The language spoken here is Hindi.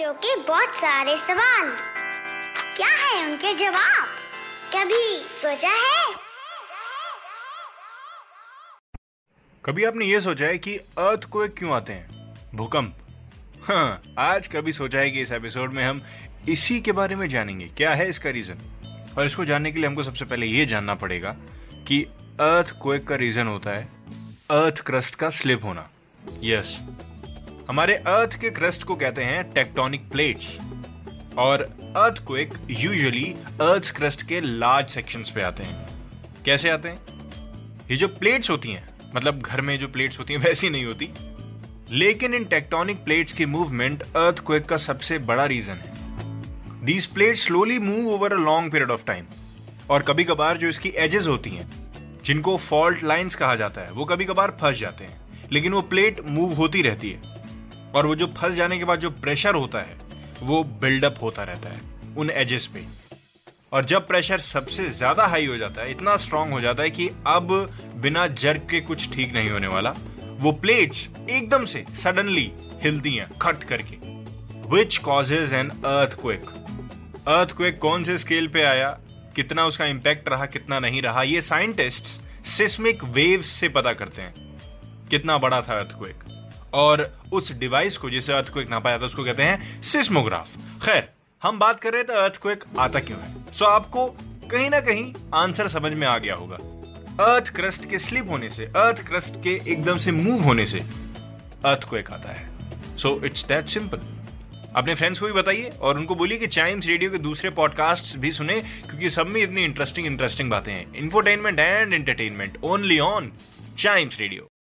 बच्चों के बहुत सारे सवाल। क्या है उनके जवाब? कभी सोचा है? कभी आपने ये सोचा है कि अर्थ को क्यों आते हैं? भूकंप। हाँ आज कभी सोचा है कि इस एपिसोड में हम इसी के बारे में जानेंगे। क्या है इसका रीजन? और इसको जानने के लिए हमको सबसे पहले ये जानना पड़ेगा कि अर्थ क्वेक का रीजन होता है अर्थ क्रस्ट का स्लिप होना। यस। हमारे अर्थ के क्रस्ट को कहते हैं टेक्टोनिक प्लेट्स और earthquake usually earth crust के लार्ज सेक्शंस पे आते हैं. कैसे आते हैं? ये जो प्लेट्स होती हैं मतलब घर में जो प्लेट्स होती हैं, वैसी नहीं होती. लेकिन इन टेक्टोनिक प्लेट्स की मूवमेंट अर्थ क्वेक का सबसे बड़ा रीजन है. These plate slowly move over a long period of time और कभी कभार जो इसकी एजेस होती हैं, जिनको फॉल्ट लाइंस कहा जाता है, वो कभी कभार फंस जाते हैं. लेकिन वो प्लेट मूव होती रहती है. और वो जो फंस जाने के बाद जो प्रेशर होता है, वो बिल्डअप होता रहता है उन एजेस पे। और जब प्रेशर सबसे ज़्यादा हाई हो जाता है, इतना स्ट्रांग हो जाता है कि अब बिना जर्क के कुछ ठीक नहीं होने वाला, वो प्लेट्स एकदम से सडनली हिलती हैं, खट करके। Which causes an earthquake earthquake कौन से स्केल पे आया? कितना उसका इंपैक्ट रहा, कितना नहीं रहा? ये साइंटिस्ट सिस्मिक वेव्स से पता करते हैं। कितना बड़ा था अर्थक्वेक और उस डिवाइस को, जिसे अर्थक्वेक नापा जाता है उसको कहते हैं सिस्मोग्राफ खैर, हम बात कर रहे थे अर्थक्वेक आता क्यों है। सो आपको कहीं ना कहीं आंसर समझ में आ गया होगा। अर्थ क्रस्ट के स्लिप होने से अर्थ क्रस्ट के एकदम से मूव होने से अर्थ को एक आता है। सो इट्स दैट सिंपल अपने फ्रेंड्स को भी बताइए और उनको बोलिए कि चाइम्स रेडियो के दूसरे पॉडकास्ट भी सुने, क्योंकि सब में इतनी इंटरेस्टिंग इंटरेस्टिंग बातें हैं। Infotainment and entertainment only on Chimes radio